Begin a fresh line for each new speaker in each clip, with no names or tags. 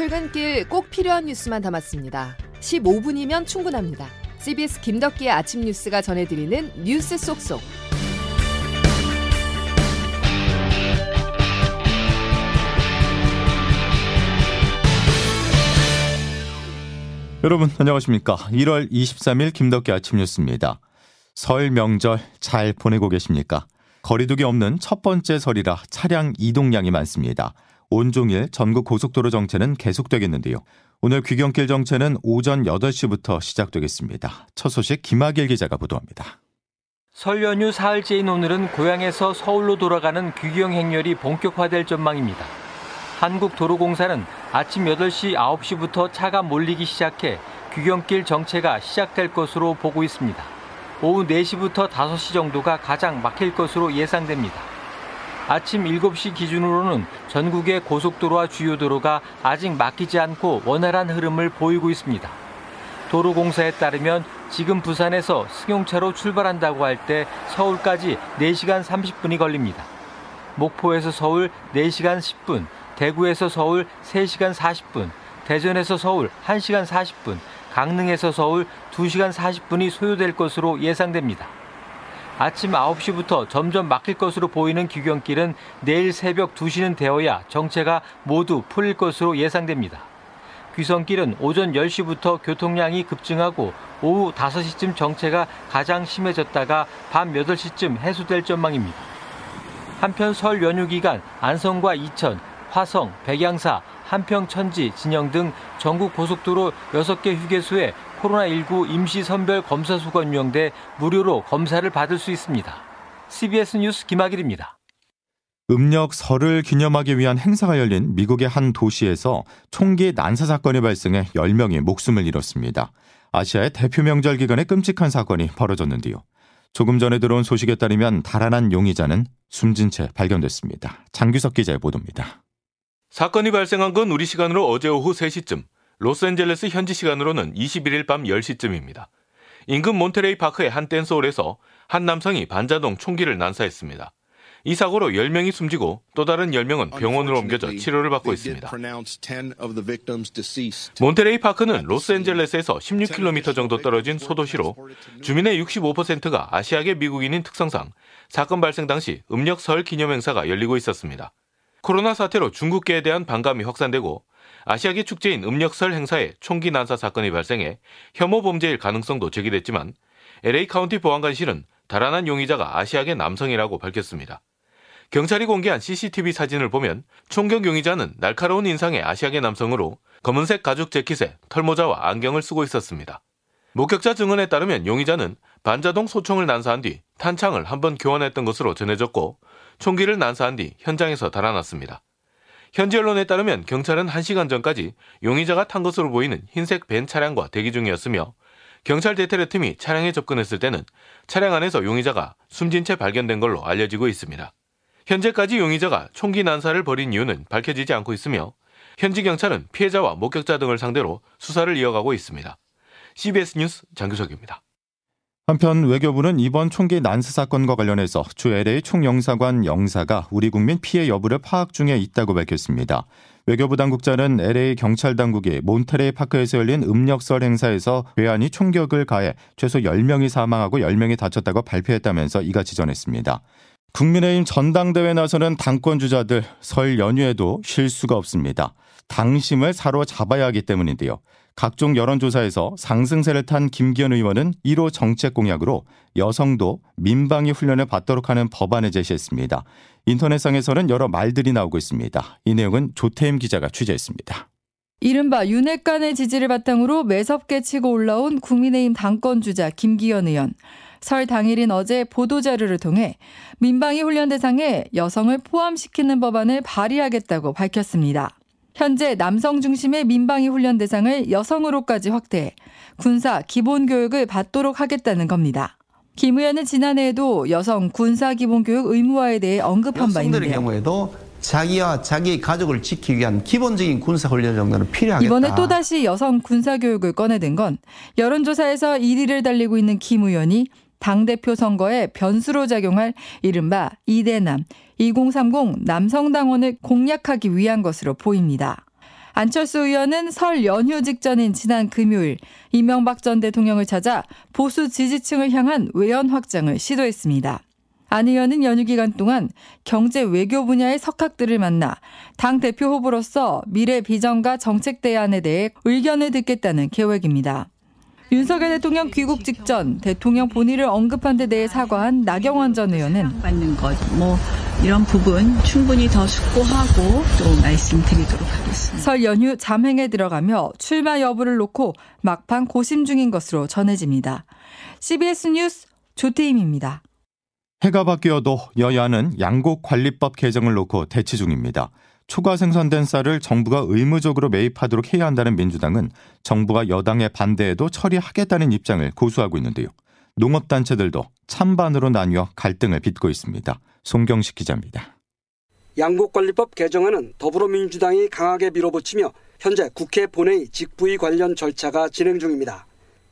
출근길 꼭 필요한 뉴스만 담았습니다. 15분이면 충분합니다. CBS 김덕기의 아침 뉴스가 전해드리는 뉴스 속속.
여러분 안녕하십니까? 1월 23일 김덕기 아침 뉴스입니다. 설 명절 잘 보내고 계십니까? 거리두기 없는 첫 번째 설이라 차량 이동량이 많습니다. 온종일 전국 고속도로 정체는 계속되겠는데요. 오늘 귀경길 정체는 오전 8시부터 시작되겠습니다. 첫 소식 김학일 기자가 보도합니다.
설 연휴 사흘째인 오늘은 고향에서 서울로 돌아가는 귀경 행렬이 본격화될 전망입니다. 한국도로공사는 아침 8시, 9시부터 차가 몰리기 시작해 귀경길 정체가 시작될 것으로 보고 있습니다. 오후 4시부터 5시 정도가 가장 막힐 것으로 예상됩니다. 아침 7시 기준으로는 전국의 고속도로와 주요 도로가 아직 막히지 않고 원활한 흐름을 보이고 있습니다. 도로공사에 따르면 지금 부산에서 승용차로 출발한다고 할 때 서울까지 4시간 30분이 걸립니다. 목포에서 서울 4시간 10분, 대구에서 서울 3시간 40분, 대전에서 서울 1시간 40분, 강릉에서 서울 2시간 40분이 소요될 것으로 예상됩니다. 아침 9시부터 점점 막힐 것으로 보이는 귀경길은 내일 새벽 2시는 되어야 정체가 모두 풀릴 것으로 예상됩니다. 귀성길은 오전 10시부터 교통량이 급증하고 오후 5시쯤 정체가 가장 심해졌다가 밤 8시쯤 해소될 전망입니다. 한편 설 연휴 기간 안성과 이천, 화성, 백양사, 한평, 천지, 진영 등 전국 고속도로 6개 휴게소에 코로나19 임시 선별 검사 수가 운영돼 무료로 검사를 받을 수 있습니다. CBS 뉴스 김학일입니다.
음력 설을 기념하기 위한 행사가 열린 미국의 한 도시에서 총기 난사 사건이 발생해 10명이 목숨을 잃었습니다. 아시아의 대표 명절 기간에 끔찍한 사건이 벌어졌는데요. 조금 전에 들어온 소식에 따르면 달아난 용의자는 숨진 채 발견됐습니다. 장규석 기자의 보도입니다.
사건이 발생한 건 우리 시간으로 어제 오후 3시쯤, 로스앤젤레스 현지 시간으로는 21일 밤 10시쯤입니다. 인근 몬테레이 파크의 한 댄스홀에서 한 남성이 반자동 총기를 난사했습니다. 이 사고로 10명이 숨지고 또 다른 10명은 병원으로 옮겨져 치료를 받고 있습니다. 몬테레이 파크는 로스앤젤레스에서 16km 정도 떨어진 소도시로 주민의 65%가 아시아계 미국인인 특성상 사건 발생 당시 음력 설 기념 행사가 열리고 있었습니다. 코로나 사태로 중국계에 대한 반감이 확산되고 아시아계 축제인 음력설 행사에 총기 난사 사건이 발생해 혐오 범죄일 가능성도 제기됐지만 LA 카운티 보안관실은 달아난 용의자가 아시아계 남성이라고 밝혔습니다. 경찰이 공개한 CCTV 사진을 보면 총격 용의자는 날카로운 인상의 아시아계 남성으로 검은색 가죽 재킷에 털모자와 안경을 쓰고 있었습니다. 목격자 증언에 따르면 용의자는 반자동 소총을 난사한 뒤 탄창을 한 번 교환했던 것으로 전해졌고 총기를 난사한 뒤 현장에서 달아났습니다. 현지 언론에 따르면 경찰은 1시간 전까지 용의자가 탄 것으로 보이는 흰색 벤 차량과 대기 중이었으며 경찰 대테러 팀이 차량에 접근했을 때는 차량 안에서 용의자가 숨진 채 발견된 걸로 알려지고 있습니다. 현재까지 용의자가 총기 난사를 벌인 이유는 밝혀지지 않고 있으며 현지 경찰은 피해자와 목격자 등을 상대로 수사를 이어가고 있습니다. CBS 뉴스 장규석입니다.
한편 외교부는 이번 총기 난사 사건과 관련해서 주 LA 총영사관 영사가 우리 국민 피해 여부를 파악 중에 있다고 밝혔습니다. 외교부 당국자는 LA 경찰 당국이 몬테레이 파크에서 열린 음력설 행사에서 괴한이 총격을 가해 최소 10명이 사망하고 10명이 다쳤다고 발표했다면서 이같이 전했습니다. 국민의힘 전당대회 나서는 당권 주자들 설 연휴에도 쉴 수가 없습니다. 당심을 사로잡아야 하기 때문인데요. 각종 여론조사에서 상승세를 탄 김기현 의원은 1호 정책 공약으로 여성도 민방위 훈련을 받도록 하는 법안을 제시했습니다. 인터넷상에서는 여러 말들이 나오고 있습니다. 이 내용은 조태임 기자가 취재했습니다.
이른바 윤핵관의 지지를 바탕으로 매섭게 치고 올라온 국민의힘 당권 주자 김기현 의원. 설 당일인 어제 보도자료를 통해 민방위 훈련 대상에 여성을 포함시키는 법안을 발의하겠다고 밝혔습니다. 현재 남성 중심의 민방위 훈련 대상을 여성으로까지 확대해 군사 기본 교육을 받도록 하겠다는 겁니다. 김 의원은 지난해에도 여성 군사 기본 교육 의무화에 대해 언급한 바 있는데요.
경우에도 자기와 자기의 가족을 지키기 위한 기본적인 군사 훈련 정도는 필요하겠다.
이번에 또 다시 여성 군사 교육을 꺼내든 건 여론조사에서 1위를 달리고 있는 김 의원이 당대표 선거에 변수로 작용할 이른바 이대남 2030 남성당원을 공략하기 위한 것으로 보입니다. 안철수 의원은 설 연휴 직전인 지난 금요일 이명박 전 대통령을 찾아 보수 지지층을 향한 외연 확장을 시도했습니다. 안 의원은 연휴 기간 동안 경제 외교 분야의 석학들을 만나 당 대표 후보로서 미래 비전과 정책 대안에 대해 의견을 듣겠다는 계획입니다. 윤석열 대통령 귀국 직전 대통령 본의를 언급한 데 대해 사과한 나경원 전 의원은
받는 것, 뭐 이런 부분 충분히 더 숙고하고 또 말씀드리도록 하겠습니다.
설 연휴 잠행에 들어가며 출마 여부를 놓고 막판 고심 중인 것으로 전해집니다. CBS 뉴스 조태임입니다.
해가 바뀌어도 여야는 양곡 관리법 개정을 놓고 대치 중입니다. 초과 생산된 쌀을 정부가 의무적으로 매입하도록 해야 한다는 민주당은 정부가 여당의 반대에도 처리하겠다는 입장을 고수하고 있는데요. 농업단체들도 찬반으로 나뉘어 갈등을 빚고 있습니다. 송경식 기자입니다.
양곡관리법 개정안은 더불어민주당이 강하게 밀어붙이며 현재 국회 본회의 직부의 관련 절차가 진행 중입니다.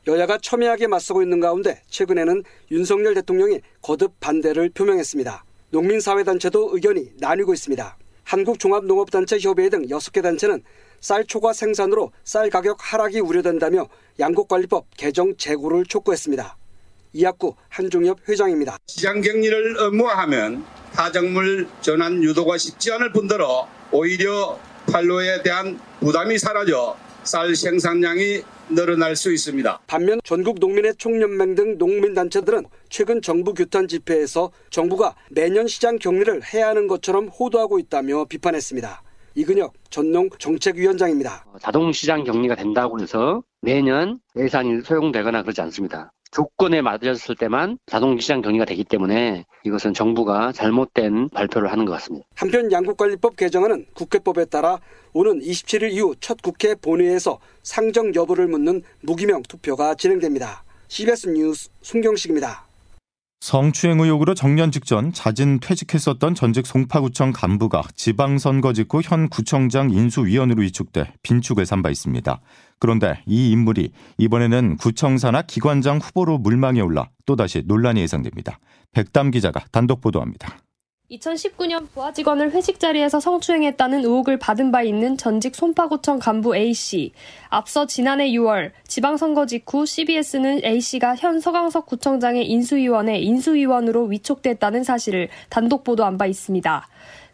여야가 첨예하게 맞서고 있는 가운데 최근에는 윤석열 대통령이 거듭 반대를 표명했습니다. 농민사회단체도 의견이 나뉘고 있습니다. 한국종합농업단체 협의회 등 6개 단체는 쌀 초과 생산으로 쌀 가격 하락이 우려된다며 양곡관리법 개정 재고를 촉구했습니다. 이학구 한종협 회장입니다.
시장 격리를 의무화하면 타작물 전환 유도가 쉽지 않을 뿐더러 오히려 판로에 대한 부담이 사라져 쌀 생산량이 늘어날 수 있습니다.
반면 전국 농민의 총연맹 등 농민단체들은 최근 정부 규탄 집회에서 정부가 매년 시장 격리를 해야 하는 것처럼 호도하고 있다며 비판했습니다. 이근혁 전농 정책위원장입니다.
자동 시장 격리가 된다고 해서 매년 예산이 소용되거나 그러지 않습니다. 조건에 맞았을 때만 자동시장 격리가 되기 때문에 이것은 정부가 잘못된 발표를 하는 것 같습니다.
한편 양국관리법 개정안은 국회법에 따라 오는 27일 이후 첫 국회 본회의에서 상정 여부를 묻는 무기명 투표가 진행됩니다. CBS 뉴스 송경식입니다.
성추행 의혹으로 정년 직전 자진 퇴직했었던 전직 송파구청 간부가 지방선거 직후 현 구청장 인수위원으로 위촉돼 빈축을 삼바 있습니다. 그런데 이 인물이 이번에는 구청사나 기관장 후보로 물망에 올라 또다시 논란이 예상됩니다. 백담 기자가 단독 보도합니다.
2019년 부하 직원을 회식 자리에서 성추행했다는 의혹을 받은 바 있는 전직 손파구청 간부 A씨. 앞서 지난해 6월 지방선거 직후 CBS는 A씨가 현 서강석 구청장의 인수위원회 인수위원으로 위촉됐다는 사실을 단독 보도한 바 있습니다.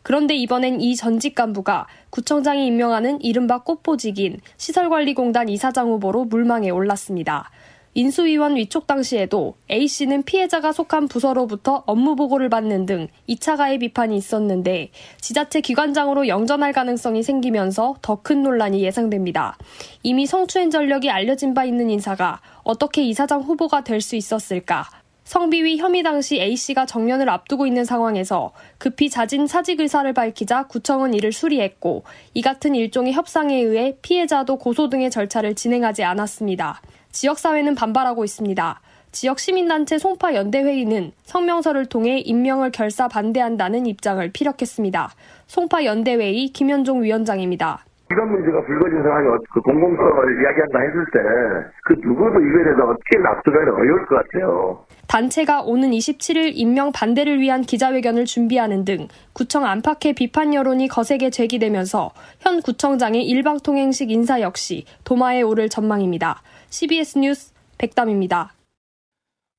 그런데 이번엔 이 전직 간부가 구청장이 임명하는 이른바 꽃보직인 시설관리공단 이사장 후보로 물망에 올랐습니다. 인수위원 위촉 당시에도 A씨는 피해자가 속한 부서로부터 업무 보고를 받는 등 2차 가해 비판이 있었는데 지자체 기관장으로 영전할 가능성이 생기면서 더 큰 논란이 예상됩니다. 이미 성추행 전력이 알려진 바 있는 인사가 어떻게 이사장 후보가 될 수 있었을까? 성비위 혐의 당시 A씨가 정년을 앞두고 있는 상황에서 급히 자진 사직 의사를 밝히자 구청은 이를 수리했고 이 같은 일종의 협상에 의해 피해자도 고소 등의 절차를 진행하지 않았습니다. 지역사회는 반발하고 있습니다. 지역 시민단체 송파 연대회의는 성명서를 통해 임명을 결사 반대한다는 입장을 피력했습니다. 송파 연대회의 김현종 위원장입니다.
이런 문제가 불거진 상황이 그 공공성을 이야기한다 했을 때 그 누구도 이거에 대해서 어떻게 납득하기 어려울 것 같아요.
단체가 오는 27일 임명 반대를 위한 기자회견을 준비하는 등 구청 안팎의 비판 여론이 거세게 제기되면서 현 구청장의 일방통행식 인사 역시 도마에 오를 전망입니다. CBS 뉴스 백담입니다.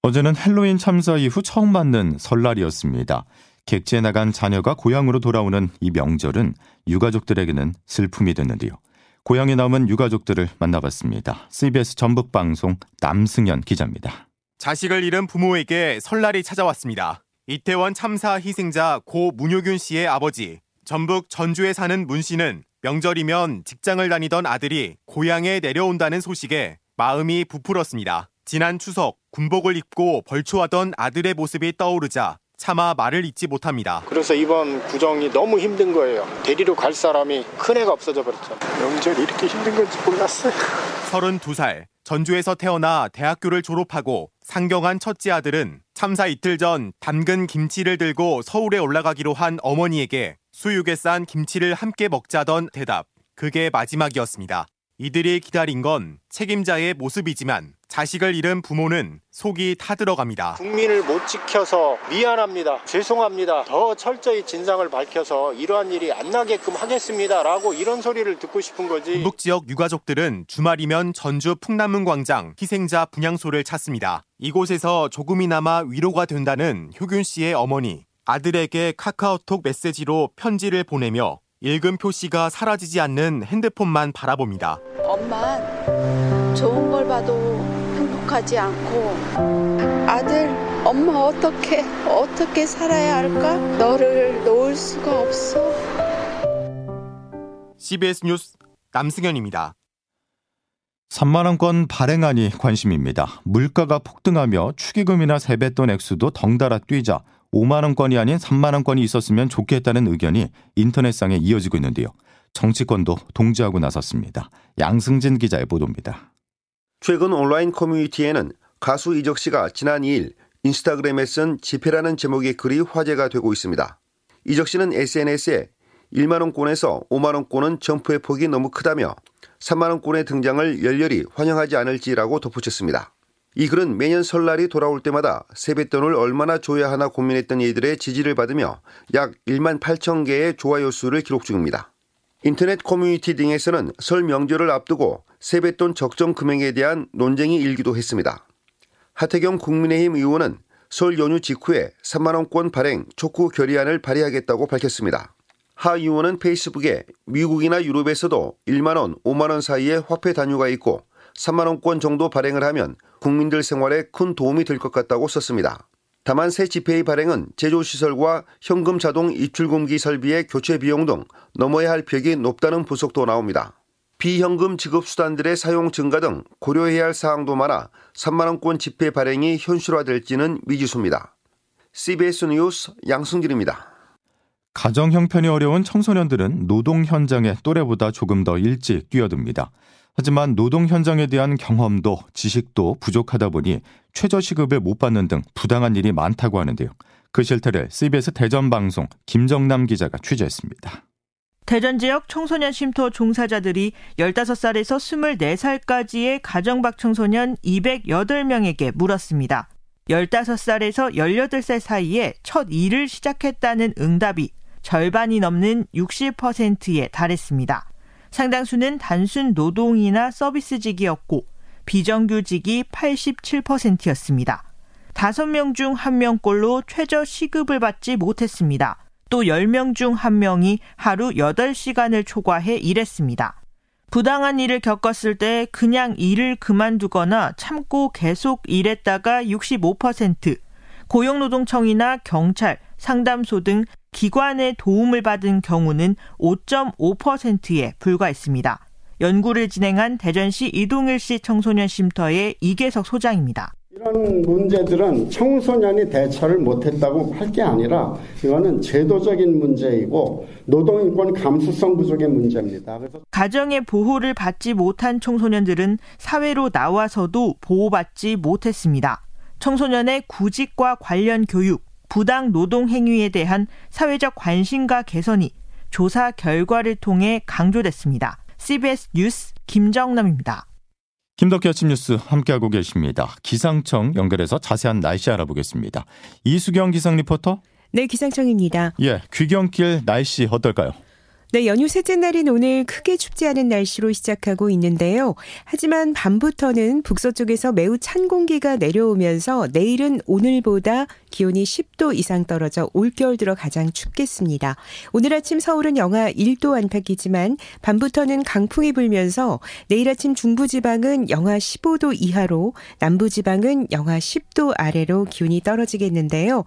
어제는 헬로윈 참사 이후 처음 맞는 설날이었습니다. 객지에 나간 자녀가 고향으로 돌아오는 이 명절은 유가족들에게는 슬픔이 됐는데요. 고향에 남은 유가족들을 만나봤습니다. CBS 전북방송 남승현 기자입니다.
자식을 잃은 부모에게 설날이 찾아왔습니다. 이태원 참사 희생자 고 문효균 씨의 아버지, 전북 전주에 사는 문 씨는 명절이면 직장을 다니던 아들이 고향에 내려온다는 소식에 마음이 부풀었습니다. 지난 추석 군복을 입고 벌초하던 아들의 모습이 떠오르자 차마 말을 잇지 못합니다.
그래서 이번 구정이 너무 힘든 거예요. 데리러 갈 사람이 큰 애가 없어져 버렸죠. 명절이 이렇게 힘든 건지 몰랐어요.
32살, 전주에서 태어나 대학교를 졸업하고 상경한 첫째 아들은 참사 이틀 전 담근 김치를 들고 서울에 올라가기로 한 어머니에게 수육에 싼 김치를 함께 먹자던 대답. 그게 마지막이었습니다. 이들이 기다린 건 책임자의 모습이지만 자식을 잃은 부모는 속이 타들어갑니다.
국민을 못 지켜서 미안합니다. 죄송합니다. 더 철저히 진상을 밝혀서 이러한 일이 안 나게끔 하겠습니다라고 이런 소리를 듣고 싶은 거지.
전북 지역 유가족들은 주말이면 전주 풍남문 광장 희생자 분향소를 찾습니다. 이곳에서 조금이나마 위로가 된다는 효균 씨의 어머니 아들에게 카카오톡 메시지로 편지를 보내며 읽음 표시가 사라지지 않는 핸드폰만 바라봅니다.
엄마 좋은 걸 봐도 행복하지 않고 아들 엄마 어떻게 어떻게 살아야 할까? 너를 놓을 수가 없어.
CBS 뉴스 남승현입니다.
3만원권 발행안이 관심입니다. 물가가 폭등하며 축의금이나 세뱃돈 액수도 덩달아 뛰자 5만 원권이 아닌 3만 원권이 있었으면 좋겠다는 의견이 인터넷상에 이어지고 있는데요. 정치권도 동지하고 나섰습니다. 양승진 기자의 보도입니다.
최근 온라인 커뮤니티에는 가수 이적 씨가 지난 2일 인스타그램에 쓴 지폐라는 제목의 글이 화제가 되고 있습니다. 이적 씨는 SNS에 1만 원권에서 5만 원권은 점프의 폭이 너무 크다며 3만 원권의 등장을 열렬히 환영하지 않을지라고 덧붙였습니다. 이 글은 매년 설날이 돌아올 때마다 세뱃돈을 얼마나 줘야 하나 고민했던 이들의 지지를 받으며 약 1만 8천 개의 좋아요 수를 기록 중입니다. 인터넷 커뮤니티 등에서는 설 명절을 앞두고 세뱃돈 적정 금액에 대한 논쟁이 일기도 했습니다. 하태경 국민의힘 의원은 설 연휴 직후에 3만원권 발행 촉구 결의안을 발의하겠다고 밝혔습니다. 하 의원은 페이스북에 미국이나 유럽에서도 1만원, 5만원 사이에 화폐 단위가 있고 3만 원권 정도 발행을 하면 국민들 생활에 큰 도움이 될 것 같다고 썼습니다. 다만 새 지폐의 발행은 제조시설과 현금 자동 입출금기 설비의 교체 비용 등 넘어야 할 벽이 높다는 분석도 나옵니다. 비현금 지급 수단들의 사용 증가 등 고려해야 할 사항도 많아 3만원권 지폐 발행이 현실화될지는 미지수입니다. CBS 뉴스 양승길입니다.
가정 형편이 어려운 청소년들은 노동 현장에 또래보다 조금 더 일찍 뛰어듭니다. 하지만 노동 현장에 대한 경험도 지식도 부족하다 보니 최저시급을 못 받는 등 부당한 일이 많다고 하는데요. 그 실태를 CBS 대전 방송 김정남 기자가 취재했습니다.
대전 지역 청소년 쉼터 종사자들이 15살에서 24살까지의 가정박 청소년 208명에게 물었습니다. 15살에서 18살 사이에 첫 일을 시작했다는 응답이 절반이 넘는 60%에 달했습니다. 상당수는 단순 노동이나 서비스직이었고 비정규직이 87%였습니다. 5명 중 1명꼴로 최저 시급을 받지 못했습니다. 또 10명 중 1명이 하루 8시간을 초과해 일했습니다. 부당한 일을 겪었을 때 그냥 일을 그만두거나 참고 계속 일했다가 65%, 고용노동청이나 경찰, 상담소 등 기관의 도움을 받은 경우는 5.5%에 불과했습니다. 연구를 진행한 대전시 이동일시 청소년 쉼터의 이계석 소장입니다.
이런 문제들은 청소년이 대처를 못했다고 할 게 아니라 이거는 제도적인 문제이고 노동인권 감수성 부족의 문제입니다.
가정의 보호를 받지 못한 청소년들은 사회로 나와서도 보호받지 못했습니다. 청소년의 구직과 관련 교육, 부당 노동 행위에 대한 사회적 관심과 개선이 조사 결과를 통해 강조됐습니다. CBS 뉴스 김정남입니다.
김덕기 아침 뉴스 함께하고 계십니다. 기상청 연결해서 자세한 날씨 알아보겠습니다. 이수경 기상 리포터.
네, 기상청입니다.
예, 귀경길 날씨 어떨까요?
네, 연휴 셋째 날인 오늘 크게 춥지 않은 날씨로 시작하고 있는데요. 하지만 밤부터는 북서쪽에서 매우 찬 공기가 내려오면서 내일은 오늘보다 기온이 10도 이상 떨어져 올겨울 들어 가장 춥겠습니다. 오늘 아침 서울은 영하 1도 안팎이지만 밤부터는 강풍이 불면서 내일 아침 중부지방은 영하 15도 이하로 남부지방은 영하 10도 아래로 기온이 떨어지겠는데요.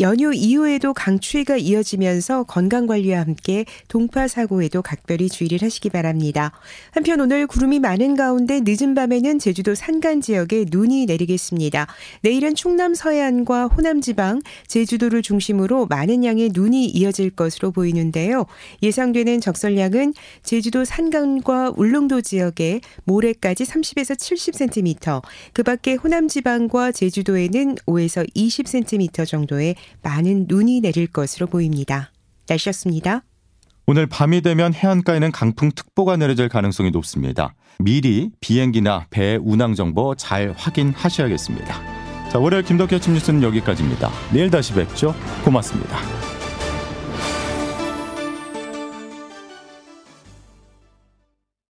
연휴 이후에도 강추위가 이어지면서 건강관리와 함께 동파 사고에도 각별히 주의를 하시기 바랍니다. 한편 오늘 구름이 많은 가운데 늦은 밤에는 제주도 산간 지역에 눈이 내리겠습니다. 내일은 충남 서해안과 호남 지방, 제주도를 중심으로 많은 양의 눈이 이어질 것으로 보이는데요. 예상되는 적설량은 제주도 산간과 울릉도 지역에 모레까지 30에서 70cm, 그 밖에 호남 지방과 제주도에는 5에서 20cm 정도의 많은 눈이 내릴 것으로 보입니다. 날씨였습니다.
오늘 밤이 되면 해안가에는 강풍특보가 내려질 가능성이 높습니다. 미리 비행기나 배 운항 정보 잘 확인하셔야겠습니다. 자, 월요일 김덕기 아침 뉴스는 여기까지입니다. 내일 다시 뵙죠. 고맙습니다.